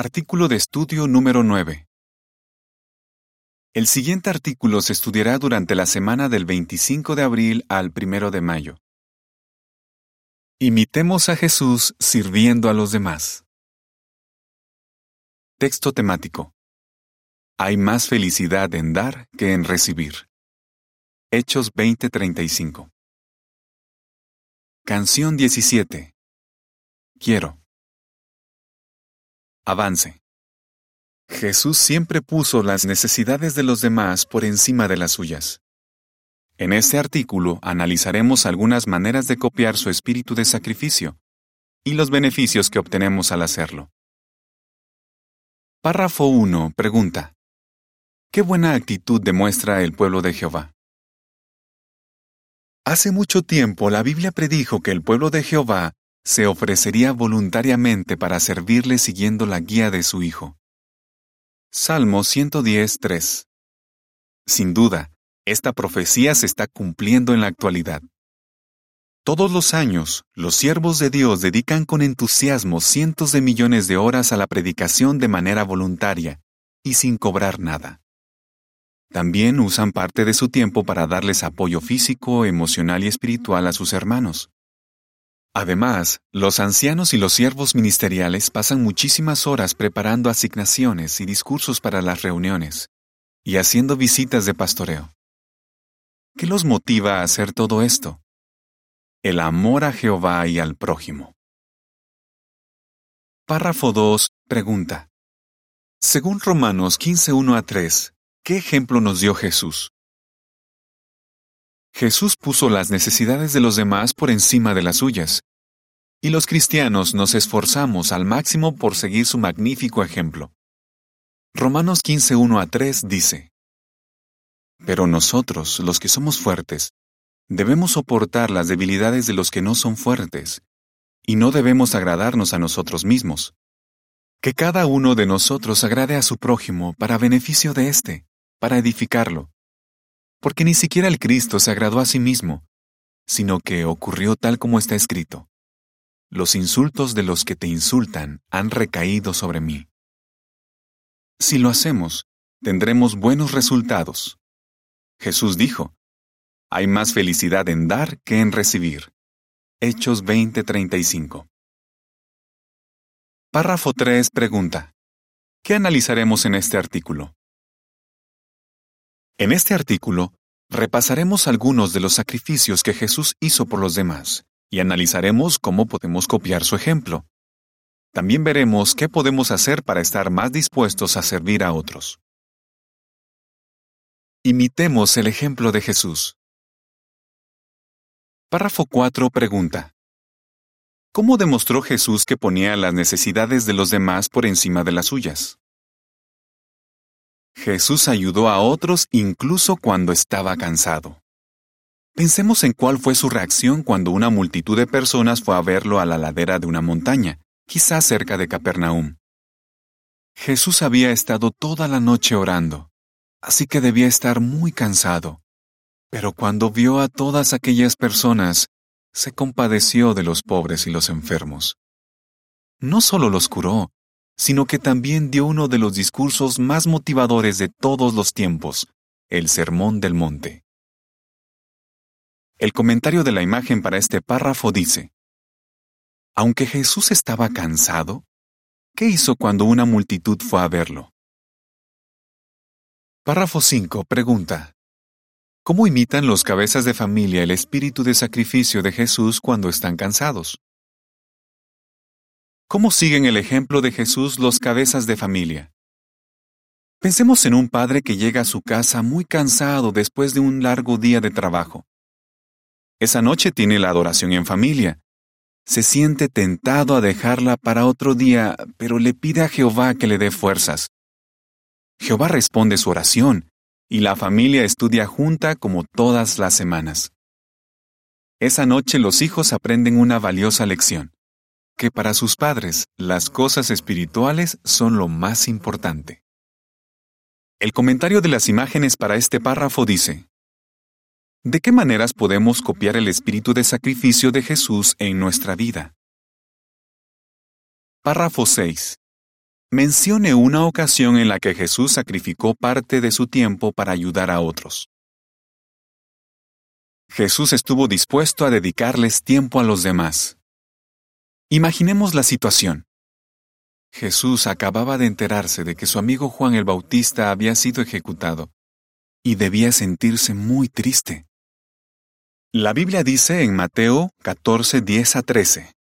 Artículo de estudio número 9. El siguiente artículo se estudiará durante la semana del 25 de abril al 1 de mayo. Imitemos a Jesús sirviendo a los demás. Texto temático. Hay más felicidad en dar que en recibir. Hechos 20:35. Canción 17. Quiero. Avance. Jesús siempre puso las necesidades de los demás por encima de las suyas. En este artículo analizaremos algunas maneras de copiar su espíritu de sacrificio y los beneficios que obtenemos al hacerlo. Párrafo 1. Pregunta. ¿Qué buena actitud demuestra el pueblo de Jehová? Hace mucho tiempo la Biblia predijo que el pueblo de Jehová se ofrecería voluntariamente para servirle siguiendo la guía de su Hijo. Salmo 110.3 Sin duda, esta profecía se está cumpliendo en la actualidad. Todos los años, los siervos de Dios dedican con entusiasmo cientos de millones de horas a la predicación de manera voluntaria y sin cobrar nada. También usan parte de su tiempo para darles apoyo físico, emocional y espiritual a sus hermanos. Además, los ancianos y los siervos ministeriales pasan muchísimas horas preparando asignaciones y discursos para las reuniones y haciendo visitas de pastoreo. ¿Qué los motiva a hacer todo esto? El amor a Jehová y al prójimo. Párrafo 2. Pregunta. Según Romanos 15.1 a 3, ¿qué ejemplo nos dio Jesús? Jesús puso las necesidades de los demás por encima de las suyas. Y los cristianos nos esforzamos al máximo por seguir su magnífico ejemplo. Romanos 15.1 a 3 dice, Pero nosotros, los que somos fuertes, debemos soportar las debilidades de los que no son fuertes, y no debemos agradarnos a nosotros mismos. Que cada uno de nosotros agrade a su prójimo para beneficio de éste, para edificarlo porque ni siquiera el Cristo se agradó a sí mismo, sino que ocurrió tal como está escrito. Los insultos de los que te insultan han recaído sobre mí. Si lo hacemos, tendremos buenos resultados. Jesús dijo, hay más felicidad en dar que en recibir. Hechos 20:35. Párrafo 3 pregunta. ¿Qué analizaremos en este artículo? En este artículo, repasaremos algunos de los sacrificios que Jesús hizo por los demás y analizaremos cómo podemos copiar su ejemplo. También veremos qué podemos hacer para estar más dispuestos a servir a otros. Imitemos el ejemplo de Jesús. Párrafo 4 pregunta. ¿Cómo demostró Jesús que ponía las necesidades de los demás por encima de las suyas? Jesús ayudó a otros incluso cuando estaba cansado. Pensemos en cuál fue su reacción cuando una multitud de personas fue a verlo a la ladera de una montaña, quizás cerca de Capernaum. Jesús había estado toda la noche orando, así que debía estar muy cansado. Pero cuando vio a todas aquellas personas, se compadeció de los pobres y los enfermos. No solo los curó, sino que también dio uno de los discursos más motivadores de todos los tiempos, el Sermón del Monte. El comentario de la imagen para este párrafo dice, Aunque Jesús estaba cansado, ¿qué hizo cuando una multitud fue a verlo? Párrafo 5 pregunta, ¿Cómo imitan los cabezas de familia el espíritu de sacrificio de Jesús cuando están cansados? ¿Cómo siguen el ejemplo de Jesús los cabezas de familia? Pensemos en un padre que llega a su casa muy cansado después de un largo día de trabajo. Esa noche tiene la adoración en familia. Se siente tentado a dejarla para otro día, pero le pide a Jehová que le dé fuerzas. Jehová responde su oración, y la familia estudia junta como todas las semanas. Esa noche los hijos aprenden una valiosa lección que para sus padres las cosas espirituales son lo más importante. El comentario de las imágenes para este párrafo dice, ¿De qué maneras podemos copiar el espíritu de sacrificio de Jesús en nuestra vida? Párrafo 6. mencione una ocasión en la que Jesús sacrificó parte de su tiempo para ayudar a otros. Jesús estuvo dispuesto a dedicarles tiempo a los demás. Imaginemos la situación. Jesús acababa de enterarse de que su amigo Juan el Bautista había sido ejecutado, y debía sentirse muy triste. La Biblia dice en Mateo 14, 10 a 13.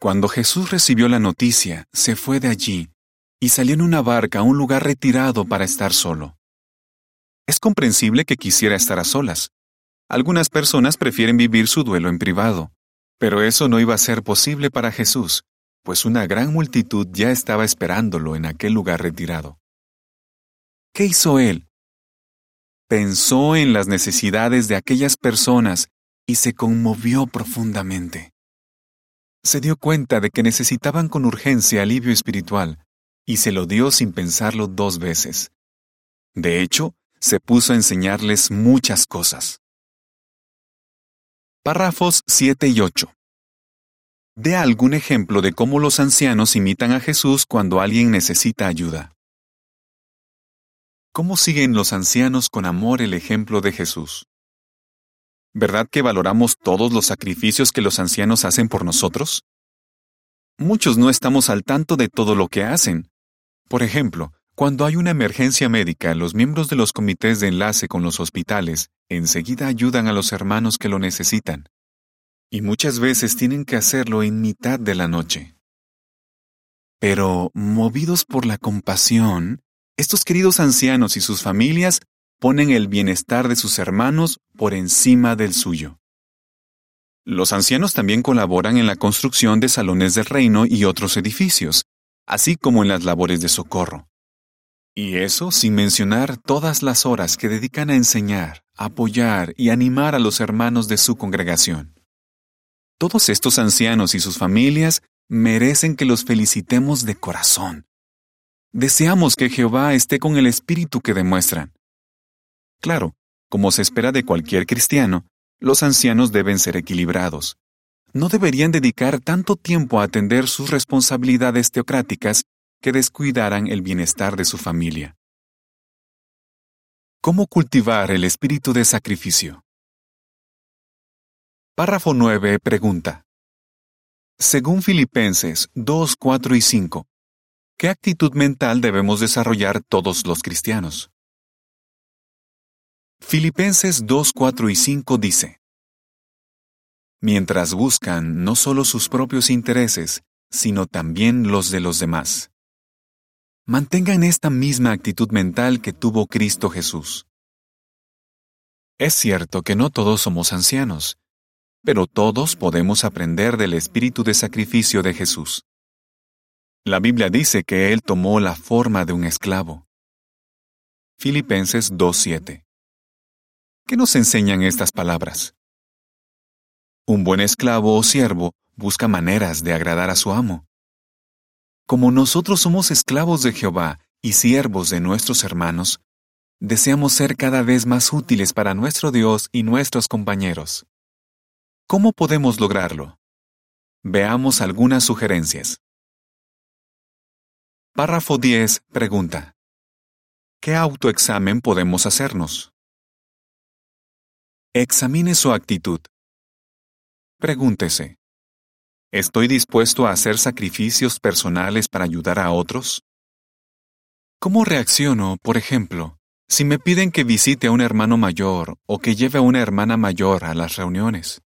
Cuando Jesús recibió la noticia, se fue de allí y salió en una barca a un lugar retirado para estar solo. Es comprensible que quisiera estar a solas. Algunas personas prefieren vivir su duelo en privado, pero eso no iba a ser posible para Jesús, pues una gran multitud ya estaba esperándolo en aquel lugar retirado. ¿Qué hizo él? Pensó en las necesidades de aquellas personas y se conmovió profundamente. Se dio cuenta de que necesitaban con urgencia alivio espiritual y se lo dio sin pensarlo dos veces. De hecho, se puso a enseñarles muchas cosas. Párrafos 7 y 8. Dé algún ejemplo de cómo los ancianos imitan a Jesús cuando alguien necesita ayuda. ¿Cómo siguen los ancianos con amor el ejemplo de Jesús? ¿Verdad que valoramos todos los sacrificios que los ancianos hacen por nosotros? Muchos no estamos al tanto de todo lo que hacen. Por ejemplo, cuando hay una emergencia médica, los miembros de los comités de enlace con los hospitales enseguida ayudan a los hermanos que lo necesitan y muchas veces tienen que hacerlo en mitad de la noche. Pero, movidos por la compasión, estos queridos ancianos y sus familias ponen el bienestar de sus hermanos por encima del suyo. Los ancianos también colaboran en la construcción de salones del reino y otros edificios, así como en las labores de socorro. Y eso sin mencionar todas las horas que dedican a enseñar, apoyar y animar a los hermanos de su congregación. Todos estos ancianos y sus familias merecen que los felicitemos de corazón. Deseamos que Jehová esté con el espíritu que demuestran. Claro, como se espera de cualquier cristiano, los ancianos deben ser equilibrados. No deberían dedicar tanto tiempo a atender sus responsabilidades teocráticas que descuidaran el bienestar de su familia. ¿Cómo cultivar el espíritu de sacrificio? Párrafo 9 pregunta. Según Filipenses 2, 4 y 5, ¿qué actitud mental debemos desarrollar todos los cristianos? Filipenses 2, 4 y 5 dice, Mientras buscan no solo sus propios intereses, sino también los de los demás. Mantengan esta misma actitud mental que tuvo Cristo Jesús. Es cierto que no todos somos ancianos, pero todos podemos aprender del espíritu de sacrificio de Jesús. La Biblia dice que Él tomó la forma de un esclavo. Filipenses 2.7. ¿Qué nos enseñan estas palabras? Un buen esclavo o siervo busca maneras de agradar a su amo. Como nosotros somos esclavos de Jehová y siervos de nuestros hermanos, deseamos ser cada vez más útiles para nuestro Dios y nuestros compañeros. ¿Cómo podemos lograrlo? Veamos algunas sugerencias. Párrafo 10 pregunta. ¿Qué autoexamen podemos hacernos? Examine su actitud. Pregúntese. ¿Estoy dispuesto a hacer sacrificios personales para ayudar a otros? ¿Cómo reacciono, por ejemplo, si me piden que visite a un hermano mayor o que lleve a una hermana mayor a las reuniones?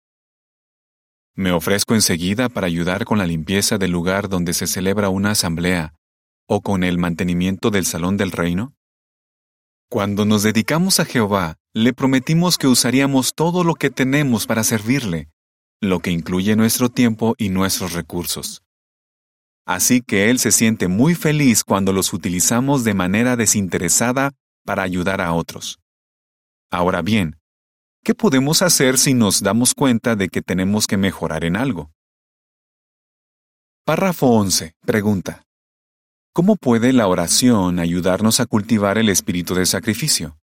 Me ofrezco enseguida para ayudar con la limpieza del lugar donde se celebra una asamblea o con el mantenimiento del salón del reino. Cuando nos dedicamos a Jehová, le prometimos que usaríamos todo lo que tenemos para servirle, lo que incluye nuestro tiempo y nuestros recursos. Así que Él se siente muy feliz cuando los utilizamos de manera desinteresada para ayudar a otros. Ahora bien, ¿Qué podemos hacer si nos damos cuenta de que tenemos que mejorar en algo? Párrafo 11. Pregunta. ¿Cómo puede la oración ayudarnos a cultivar el espíritu de sacrificio?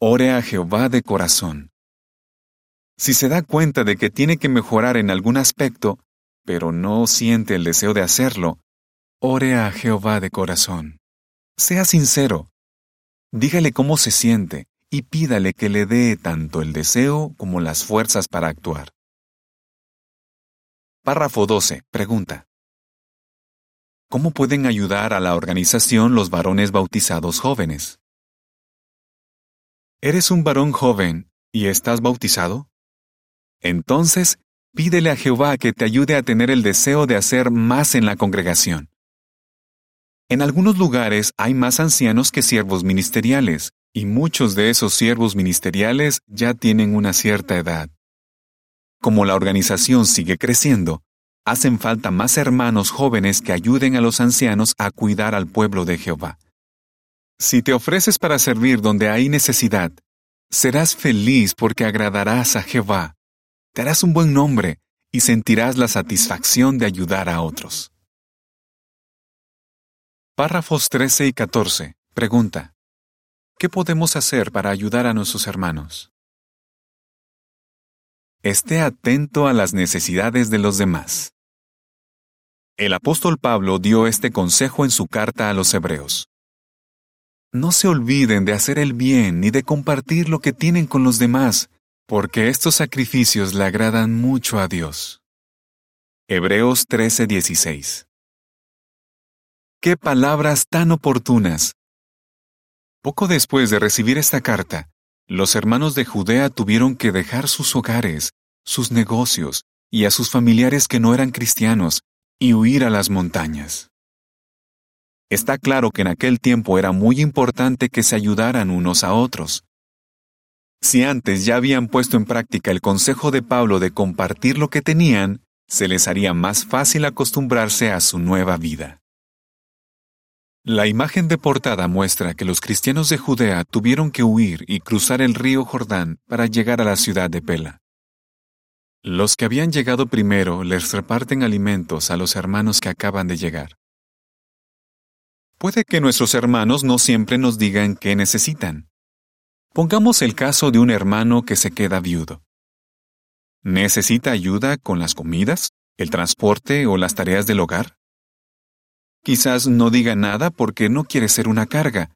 Ore a Jehová de corazón. Si se da cuenta de que tiene que mejorar en algún aspecto, pero no siente el deseo de hacerlo, ore a Jehová de corazón. Sea sincero. Dígale cómo se siente y pídale que le dé tanto el deseo como las fuerzas para actuar. Párrafo 12. Pregunta. ¿Cómo pueden ayudar a la organización los varones bautizados jóvenes? ¿Eres un varón joven y estás bautizado? Entonces, pídele a Jehová que te ayude a tener el deseo de hacer más en la congregación. En algunos lugares hay más ancianos que siervos ministeriales, y muchos de esos siervos ministeriales ya tienen una cierta edad. Como la organización sigue creciendo, hacen falta más hermanos jóvenes que ayuden a los ancianos a cuidar al pueblo de Jehová. Si te ofreces para servir donde hay necesidad, serás feliz porque agradarás a Jehová, te harás un buen nombre y sentirás la satisfacción de ayudar a otros. Párrafos 13 y 14. Pregunta. ¿Qué podemos hacer para ayudar a nuestros hermanos? Esté atento a las necesidades de los demás. El apóstol Pablo dio este consejo en su carta a los hebreos. No se olviden de hacer el bien ni de compartir lo que tienen con los demás, porque estos sacrificios le agradan mucho a Dios. Hebreos 13:16 ¡Qué palabras tan oportunas! Poco después de recibir esta carta, los hermanos de Judea tuvieron que dejar sus hogares, sus negocios y a sus familiares que no eran cristianos y huir a las montañas. Está claro que en aquel tiempo era muy importante que se ayudaran unos a otros. Si antes ya habían puesto en práctica el consejo de Pablo de compartir lo que tenían, se les haría más fácil acostumbrarse a su nueva vida. La imagen de portada muestra que los cristianos de Judea tuvieron que huir y cruzar el río Jordán para llegar a la ciudad de Pela. Los que habían llegado primero les reparten alimentos a los hermanos que acaban de llegar. Puede que nuestros hermanos no siempre nos digan qué necesitan. Pongamos el caso de un hermano que se queda viudo. ¿Necesita ayuda con las comidas, el transporte o las tareas del hogar? Quizás no diga nada porque no quiere ser una carga,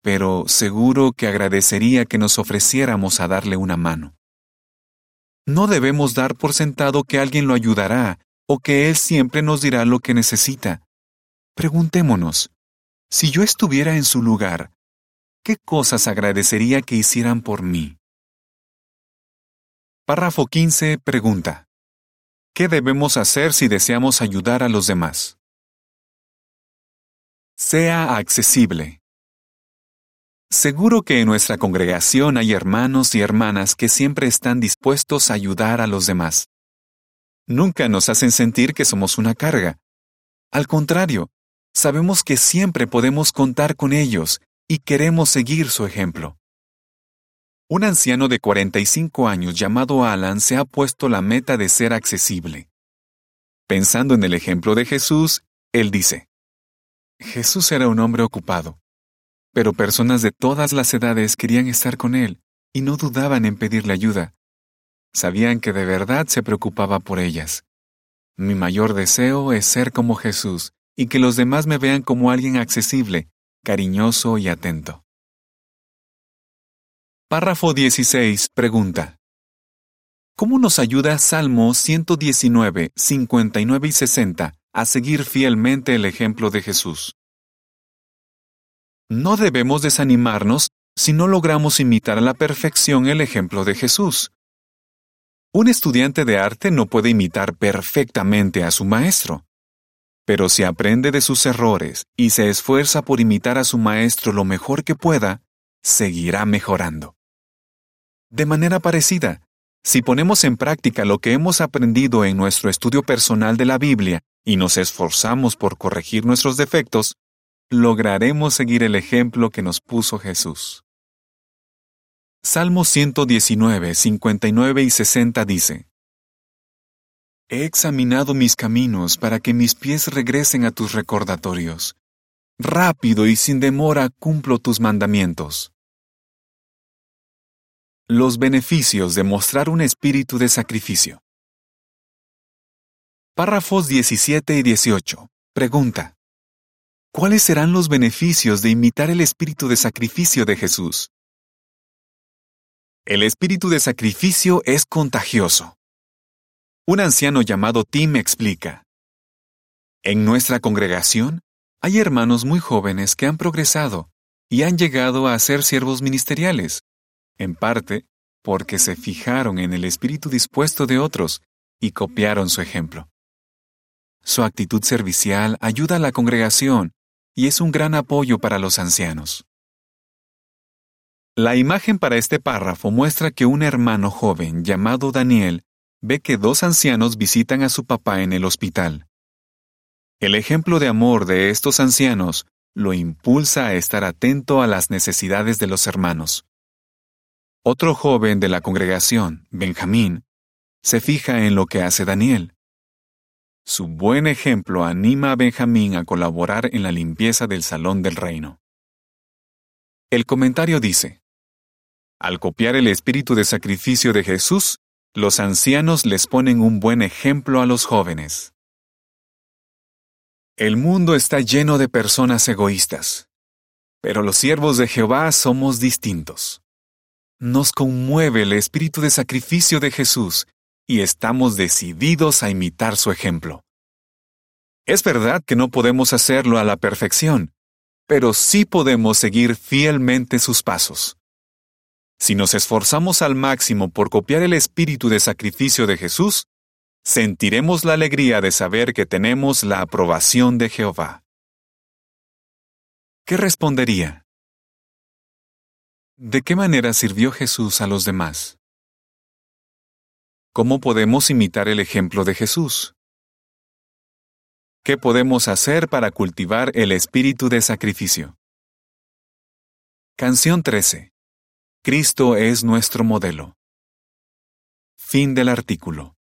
pero seguro que agradecería que nos ofreciéramos a darle una mano. No debemos dar por sentado que alguien lo ayudará o que él siempre nos dirá lo que necesita. Preguntémonos, si yo estuviera en su lugar, ¿qué cosas agradecería que hicieran por mí? Párrafo 15 pregunta. ¿Qué debemos hacer si deseamos ayudar a los demás? Sea accesible. Seguro que en nuestra congregación hay hermanos y hermanas que siempre están dispuestos a ayudar a los demás. Nunca nos hacen sentir que somos una carga. Al contrario, sabemos que siempre podemos contar con ellos y queremos seguir su ejemplo. Un anciano de 45 años llamado Alan se ha puesto la meta de ser accesible. Pensando en el ejemplo de Jesús, él dice, Jesús era un hombre ocupado, pero personas de todas las edades querían estar con él y no dudaban en pedirle ayuda. Sabían que de verdad se preocupaba por ellas. Mi mayor deseo es ser como Jesús y que los demás me vean como alguien accesible, cariñoso y atento. Párrafo 16. Pregunta. ¿Cómo nos ayuda Salmo 119, 59 y 60 a seguir fielmente el ejemplo de Jesús. No debemos desanimarnos si no logramos imitar a la perfección el ejemplo de Jesús. Un estudiante de arte no puede imitar perfectamente a su maestro, pero si aprende de sus errores y se esfuerza por imitar a su maestro lo mejor que pueda, seguirá mejorando. De manera parecida, si ponemos en práctica lo que hemos aprendido en nuestro estudio personal de la Biblia y nos esforzamos por corregir nuestros defectos, lograremos seguir el ejemplo que nos puso Jesús. Salmo 119, 59 y 60 dice, He examinado mis caminos para que mis pies regresen a tus recordatorios. Rápido y sin demora cumplo tus mandamientos. Los beneficios de mostrar un espíritu de sacrificio. Párrafos 17 y 18. Pregunta. ¿Cuáles serán los beneficios de imitar el espíritu de sacrificio de Jesús? El espíritu de sacrificio es contagioso. Un anciano llamado Tim explica. En nuestra congregación hay hermanos muy jóvenes que han progresado y han llegado a ser siervos ministeriales, en parte porque se fijaron en el espíritu dispuesto de otros y copiaron su ejemplo. Su actitud servicial ayuda a la congregación y es un gran apoyo para los ancianos. La imagen para este párrafo muestra que un hermano joven llamado Daniel ve que dos ancianos visitan a su papá en el hospital. El ejemplo de amor de estos ancianos lo impulsa a estar atento a las necesidades de los hermanos. Otro joven de la congregación, Benjamín, se fija en lo que hace Daniel. Su buen ejemplo anima a Benjamín a colaborar en la limpieza del salón del reino. El comentario dice, Al copiar el espíritu de sacrificio de Jesús, los ancianos les ponen un buen ejemplo a los jóvenes. El mundo está lleno de personas egoístas, pero los siervos de Jehová somos distintos. Nos conmueve el espíritu de sacrificio de Jesús y estamos decididos a imitar su ejemplo. Es verdad que no podemos hacerlo a la perfección, pero sí podemos seguir fielmente sus pasos. Si nos esforzamos al máximo por copiar el espíritu de sacrificio de Jesús, sentiremos la alegría de saber que tenemos la aprobación de Jehová. ¿Qué respondería? ¿De qué manera sirvió Jesús a los demás? ¿Cómo podemos imitar el ejemplo de Jesús? ¿Qué podemos hacer para cultivar el espíritu de sacrificio? Canción 13. Cristo es nuestro modelo. Fin del artículo.